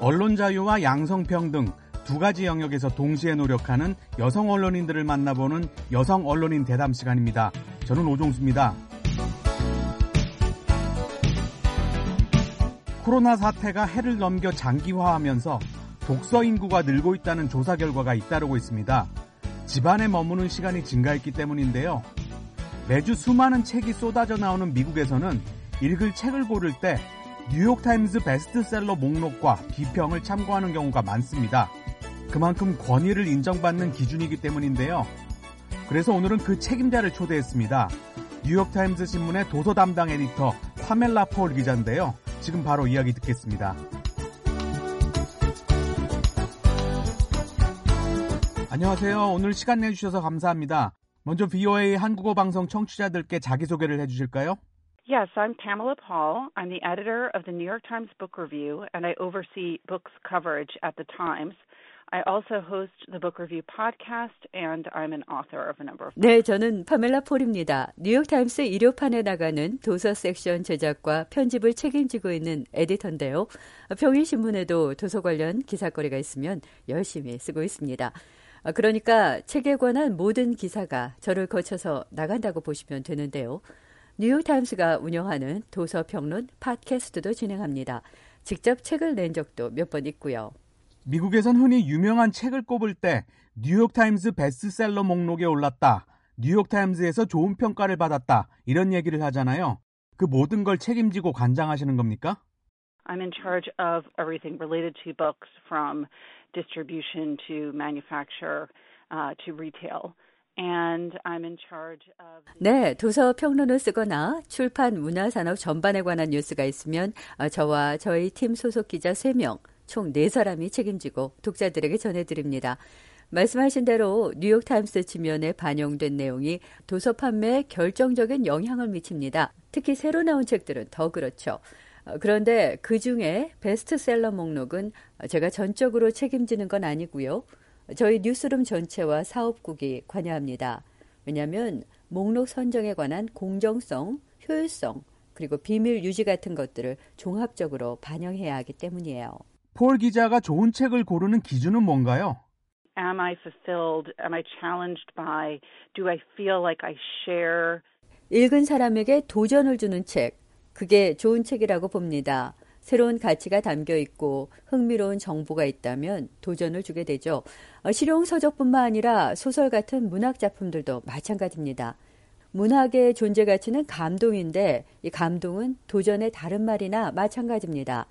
언론 자유와 양성평등 두 가지 영역에서 동시에 노력하는 여성 언론인들을 만나보는 여성 언론인 대담 시간입니다. 저는 오종수입니다. 코로나 사태가 해를 넘겨 장기화하면서 독서 인구가 늘고 있다는 조사 결과가 잇따르고 있습니다. 집안에 머무는 시간이 증가했기 때문인데요. 매주 수많은 책이 쏟아져 나오는 미국에서는 읽을 책을 고를 때 뉴욕타임즈 베스트셀러 목록과 비평을 참고하는 경우가 많습니다. 그만큼 권위를 인정받는 기준이기 때문인데요. 그래서 오늘은 그 책임자를 초대했습니다. 뉴욕타임즈 신문의 도서 담당 에디터 파멜라 폴 기자인데요. 지금 바로 이야기 듣겠습니다. 안녕하세요. 오늘 시간 내주셔서 감사합니다. 먼저 VOA 한국어 방송 청취자들께 자기소개를 해주실까요? Yes, I'm Pamela Paul. I'm the editor of the New York Times Book Review, and I oversee books coverage at the Times. I also host the Book Review podcast, and I'm an author of a number of. 네, 저는 파멜라 폴입니다. 뉴욕 타임스 일요판에 나가는 도서 섹션 제작과 편집을 책임지고 있는 에디터인데요. 평일 신문에도 도서 관련 기사거리가 있으면 열심히 쓰고 있습니다. 그러니까 책에 관한 모든 기사가 저를 거쳐서 나간다고 보시면 되는데요. 뉴욕타임스가 운영하는 도서평론 팟캐스트도 진행합니다. 직접 책을 낸 적도 몇 번 있고요. 미국에선 흔히 유명한 책을 꼽을 때 뉴욕타임스 베스트셀러 목록에 올랐다. 뉴욕타임스에서 좋은 평가를 받았다. 이런 얘기를 하잖아요. 그 모든 걸 책임지고 관장하시는 겁니까? I'm in charge of everything related to books from distribution to manufacture uh, to retail. 네, 도서 평론을 쓰거나 출판 문화 산업 전반에 관한 뉴스가 있으면 저와 저희 팀 소속 기자 3명, 총 4사람이 책임지고 독자들에게 전해드립니다. 말씀하신 대로 뉴욕타임스 지면에 반영된 내용이 도서 판매에 결정적인 영향을 미칩니다. 특히 새로 나온 책들은 더 그렇죠. 그런데 그 중에 베스트셀러 목록은 제가 전적으로 책임지는 건 아니고요. 저희 뉴스룸 전체와 사업국이 관여합니다. 왜냐하면 목록 선정에 관한 공정성, 효율성, 그리고 비밀 유지 같은 것들을 종합적으로 반영해야 하기 때문이에요. 폴 기자가 좋은 책을 고르는 기준은 뭔가요? Am I fulfilled? Am I challenged by? Do I feel like I share? 읽은 사람에게 도전을 주는 책, 그게 좋은 책이라고 봅니다. 새로운 가치가 담겨 있고 흥미로운 정보가 있다면 도전을 주게 되죠. 실용 서적뿐만 아니라 소설 같은 문학 작품들도 마찬가지입니다. 문학의 존재 가치는 감동인데 이 감동은 도전의 다른 말이나 마찬가지입니다.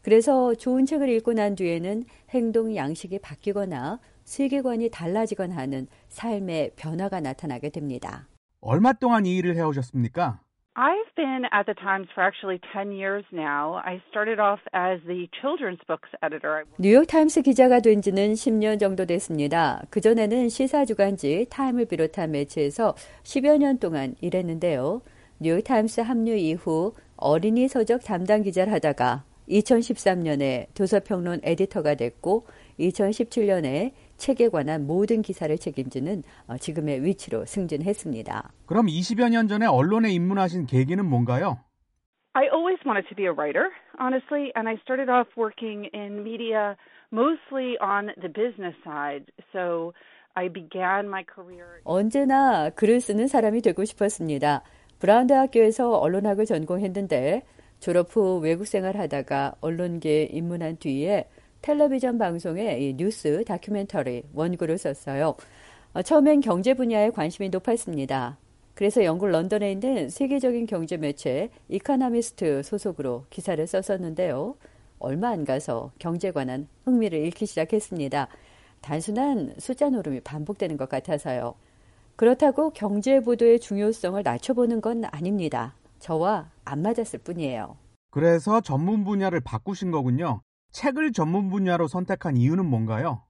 그래서 좋은 책을 읽고 난 뒤에는 행동 양식이 바뀌거나 세계관이 달라지거나 하는 삶의 변화가 나타나게 됩니다. 얼마 동안 이 일을 해오셨습니까? I've been at the Times for actually 10 years now. I started off as the children's books editor. 뉴욕 타임스 기자가 된 지는 10년 정도 됐습니다. 그전에는 시사 주간지 타임을 비롯한 매체에서 10여 년 동안 일했는데요. 뉴욕 타임스 합류 이후 어린이 서적 담당 기자를 하다가 2013년에 도서평론 에디터가 됐고 2017년에 책에 관한 모든 기사를 책임지는 지금의 위치로 승진했습니다. 그럼 20여 년 전에 언론에 입문하신 계기는 뭔가요? I always wanted to be a writer, honestly, and I started off working in media mostly on the business side. So I began my career. 언제나 글을 쓰는 사람이 되고 싶었습니다. 브라운 대학교에서 언론학을 전공했는데 졸업 후 외국 생활하다가 언론계에 입문한 뒤에 텔레비전 방송에 뉴스 다큐멘터리 원고를 썼어요. 처음엔 경제 분야에 관심이 높았습니다. 그래서 영국 런던에 있는 세계적인 경제 매체 이카나미스트 소속으로 기사를 썼었는데요. 얼마 안 가서 경제 관한 흥미를 잃기 시작했습니다. 단순한 숫자 노름이 반복되는 것 같아서요. 그렇다고 경제 보도의 중요성을 낮춰보는 건 아닙니다. 저와 안 맞았을 뿐이에요. 그래서 전문 분야를 바꾸신 거군요. 책을 전문 분야로 선택한 이유는 뭔가요?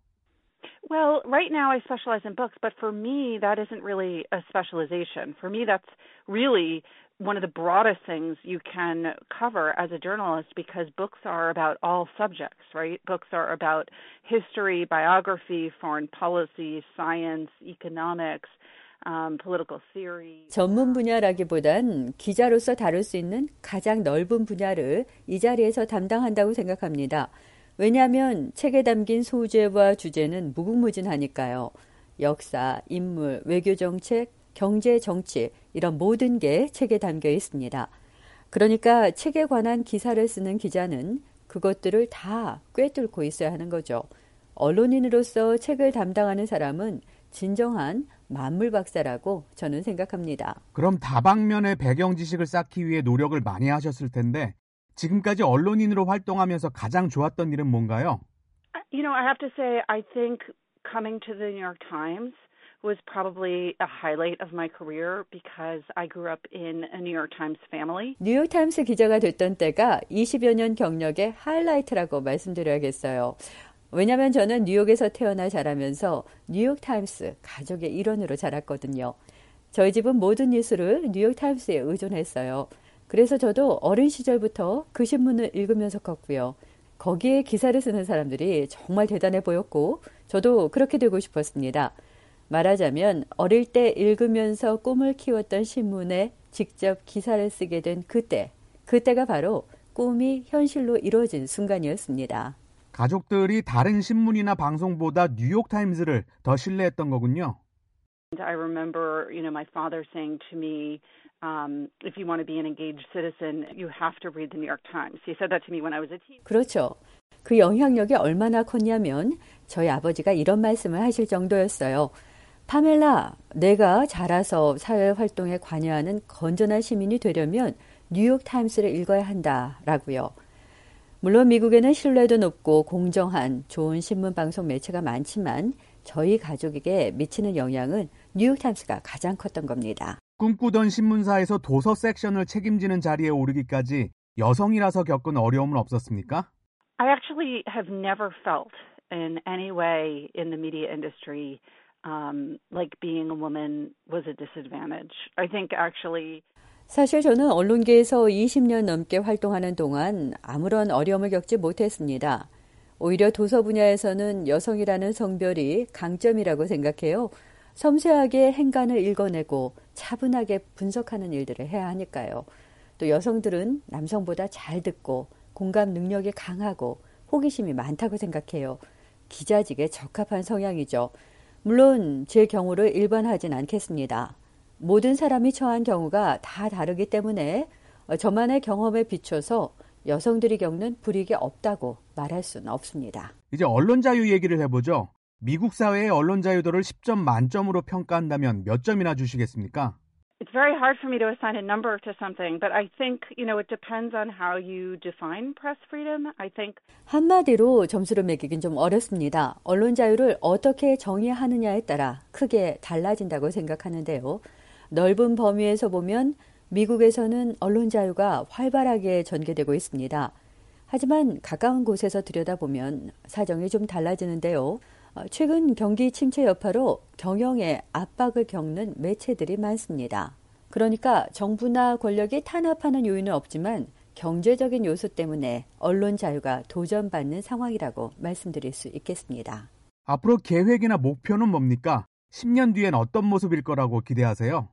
Well, right now I specialize in books, but for me, that isn't really a specialization. For me, that's really one of the broadest things you can cover as a journalist because books are about all subjects, right? Books are about history, biography, foreign policy, science, economics. Um, political theory. 전문 분야라기보단 기자로서 다룰 수 있는 가장 넓은 분야를 이 자리에서 담당한다고 생각합니다. 왜냐하면 책에 담긴 소재와 주제는 무궁무진하니까요. 역사, 인물, 외교 정책, 경제 정치 이런 모든 게 책에 담겨 있습니다. 그러니까 책에 관한 기사를 쓰는 기자는 그것들을 다 꿰뚫고 있어야 하는 거죠. 언론인으로서 책을 담당하는 사람은 진정한 만물 박사라고 저는 생각합니다. 그럼 다방면의 배경 지식을 쌓기 위해 노력을 많이 하셨을 텐데 지금까지 언론인으로 활동하면서 가장 좋았던 일은 뭔가요? You know, I have to say I think coming to the New York Times was probably a highlight of my career because I grew up in a New York Times family. 뉴욕 타임스 기자가 됐던 때가 20여 년 경력의 하이라이트라고 말씀드려야겠어요. 왜냐하면 저는 뉴욕에서 태어나 자라면서 뉴욕 타임스 가족의 일원으로 자랐거든요. 저희 집은 모든 뉴스를 뉴욕 타임스에 의존했어요. 그래서 저도 어린 시절부터 그 신문을 읽으면서 컸고요. 거기에 기사를 쓰는 사람들이 정말 대단해 보였고 저도 그렇게 되고 싶었습니다. 말하자면 어릴 때 읽으면서 꿈을 키웠던 신문에 직접 기사를 쓰게 된 그때, 그때가 바로 꿈이 현실로 이루어진 순간이었습니다. 가족들이 다른 신문이나 방송보다 뉴욕타임즈를 더 신뢰했던 거군요. I remember, you know, my father saying to me, um, if you want to be an engaged citizen, you have to read the New York Times. He said that to me when I was a teen. 그렇죠. 그 영향력이 얼마나 컸냐면 저희 아버지가 이런 말씀을 하실 정도였어요. 파멜라, 내가 자라서 사회 활동에 관여하는 건전한 시민이 되려면 뉴욕 타임스를 읽어야 한다라고요. 물론 미국에는 신뢰도 높고 공정한 좋은 신문 방송 매체가 많지만 저희 가족에게 미치는 영향은 뉴욕타임스가 가장 컸던 겁니다. 꿈꾸던 신문사에서 도서 섹션을 책임지는 자리에 오르기까지 여성이라서 겪은 어려움은 없었습니까? I actually have never felt in any way in the media industry um, like being a woman was a disadvantage. I think actually 사실 저는 언론계에서 20년 넘게 활동하는 동안 아무런 어려움을 겪지 못했습니다. 오히려 도서 분야에서는 여성이라는 성별이 강점이라고 생각해요. 섬세하게 행간을 읽어내고 차분하게 분석하는 일들을 해야 하니까요. 또 여성들은 남성보다 잘 듣고 공감 능력이 강하고 호기심이 많다고 생각해요. 기자직에 적합한 성향이죠. 물론 제 경우를 일반하진 않겠습니다. 모든 사람이 처한 경우가 다 다르기 때문에 저만의 경험에 비춰서 여성들이 겪는 불이익이 없다고 말할 수는 없습니다. 이제 언론 자유 얘기를 해보죠. 미국 사회의 언론 자유도를 10점 만점으로 평가한다면 몇 점이나 주시겠습니까? It's very hard for me to assign a number to something, but I think, you know, it depends on how you define press freedom. I think 한마디로 점수를 매기긴 좀 어렵습니다. 언론 자유를 어떻게 정의하느냐에 따라 크게 달라진다고 생각하는데요. 넓은 범위에서 보면 미국에서는 언론 자유가 활발하게 전개되고 있습니다. 하지만 가까운 곳에서 들여다보면 사정이 좀 달라지는데요. 어, 최근 경기 침체 여파로 경영에 압박을 겪는 매체들이 많습니다. 그러니까 정부나 권력이 탄압하는 요인은 없지만 경제적인 요소 때문에 언론 자유가 도전받는 상황이라고 말씀드릴 수 있겠습니다. 앞으로 계획이나 목표는 뭡니까? 10년 뒤엔 어떤 모습일 거라고 기대하세요?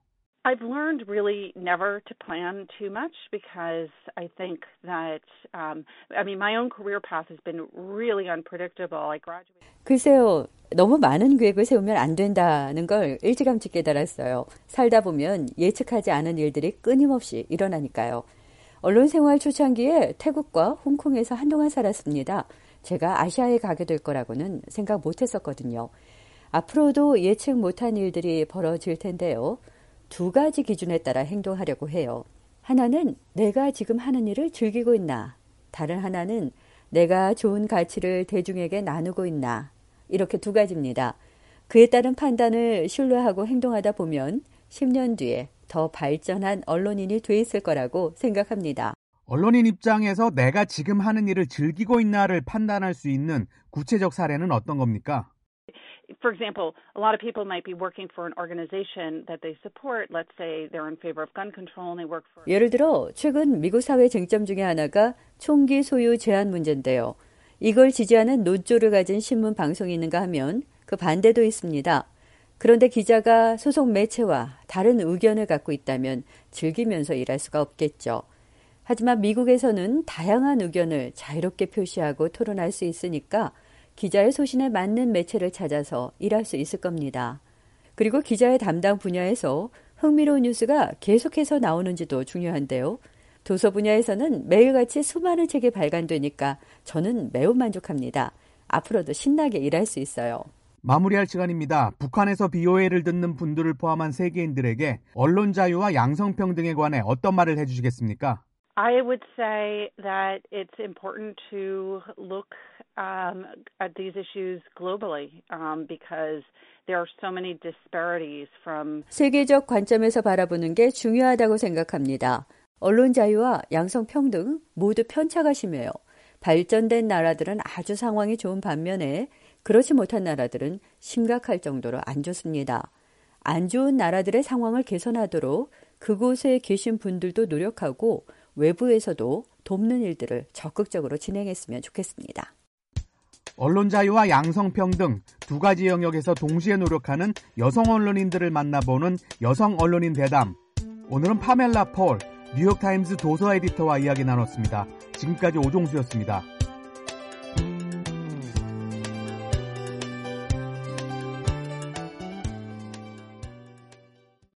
I've learned really never to plan too much because I think that, um, I mean, my own career path has been really unpredictable. I graduated. 글쎄요, 너무 많은 계획을 세우면 안 된다는 걸 일찌감치 깨달았어요. 살다 보면 예측하지 않은 일들이 끊임없이 일어나니까요. 언론 생활 초창기에 태국과 홍콩에서 한동안 살았습니다. 제가 아시아에 가게 될 거라고는 생각 못 했었거든요. 앞으로도 예측 못한 일들이 벌어질 텐데요. 두 가지 기준에 따라 행동하려고 해요. 하나는 내가 지금 하는 일을 즐기고 있나. 다른 하나는 내가 좋은 가치를 대중에게 나누고 있나. 이렇게 두 가지입니다. 그에 따른 판단을 신뢰하고 행동하다 보면 10년 뒤에 더 발전한 언론인이 돼 있을 거라고 생각합니다. 언론인 입장에서 내가 지금 하는 일을 즐기고 있나를 판단할 수 있는 구체적 사례는 어떤 겁니까? For example, a lot of people might be working for an organization that they support. Let's say they're in favor of gun control and they work for. 예를 들어 최근 미국 사회 쟁점 중에 하나가 총기 소유 제한 문제인데요. 이걸 지지하는 노조를 가진 신문 방송이 있는가 하면 그 반대도 있습니다. 그런데 기자가 소속 매체와 다른 의견을 갖고 있다면 즐기면서 일할 수가 없겠죠. 하지만 미국에서는 다양한 의견을 자유롭게 표시하고 토론할 수 있으니까 기자의 소신에 맞는 매체를 찾아서 일할 수 있을 겁니다. 그리고 기자의 담당 분야에서 흥미로운 뉴스가 계속해서 나오는지도 중요한데요. 도서 분야에서는 매일같이 수많은 책이 발간되니까 저는 매우 만족합니다. 앞으로도 신나게 일할 수 있어요. 마무리할 시간입니다. 북한에서 BOA를 듣는 분들을 포함한 세계인들에게 언론 자유와 양성평등에 관해 어떤 말을 해주시겠습니까? I would say that it's important to look um, at these issues globally um, because there are so many disparities from 세계적 관점에서 바라보는 게 중요하다고 생각합니다. 언론 자유와 양성 평등 모두 편차가 심해요. 발전된 나라들은 아주 상황이 좋은 반면에 그렇지 못한 나라들은 심각할 정도로 안 좋습니다. 안 좋은 나라들의 상황을 개선하도록 그곳에 계신 분들도 노력하고 외부에서도 돕는 일들을 적극적으로 진행했으면 좋겠습니다. 언론 자유와 양성평등 두 가지 영역에서 동시에 노력하는 여성 언론인들을 만나보는 여성 언론인 대담. 오늘은 파멜라 폴, 뉴욕타임즈 도서 에디터와 이야기 나눴습니다. 지금까지 오종수였습니다.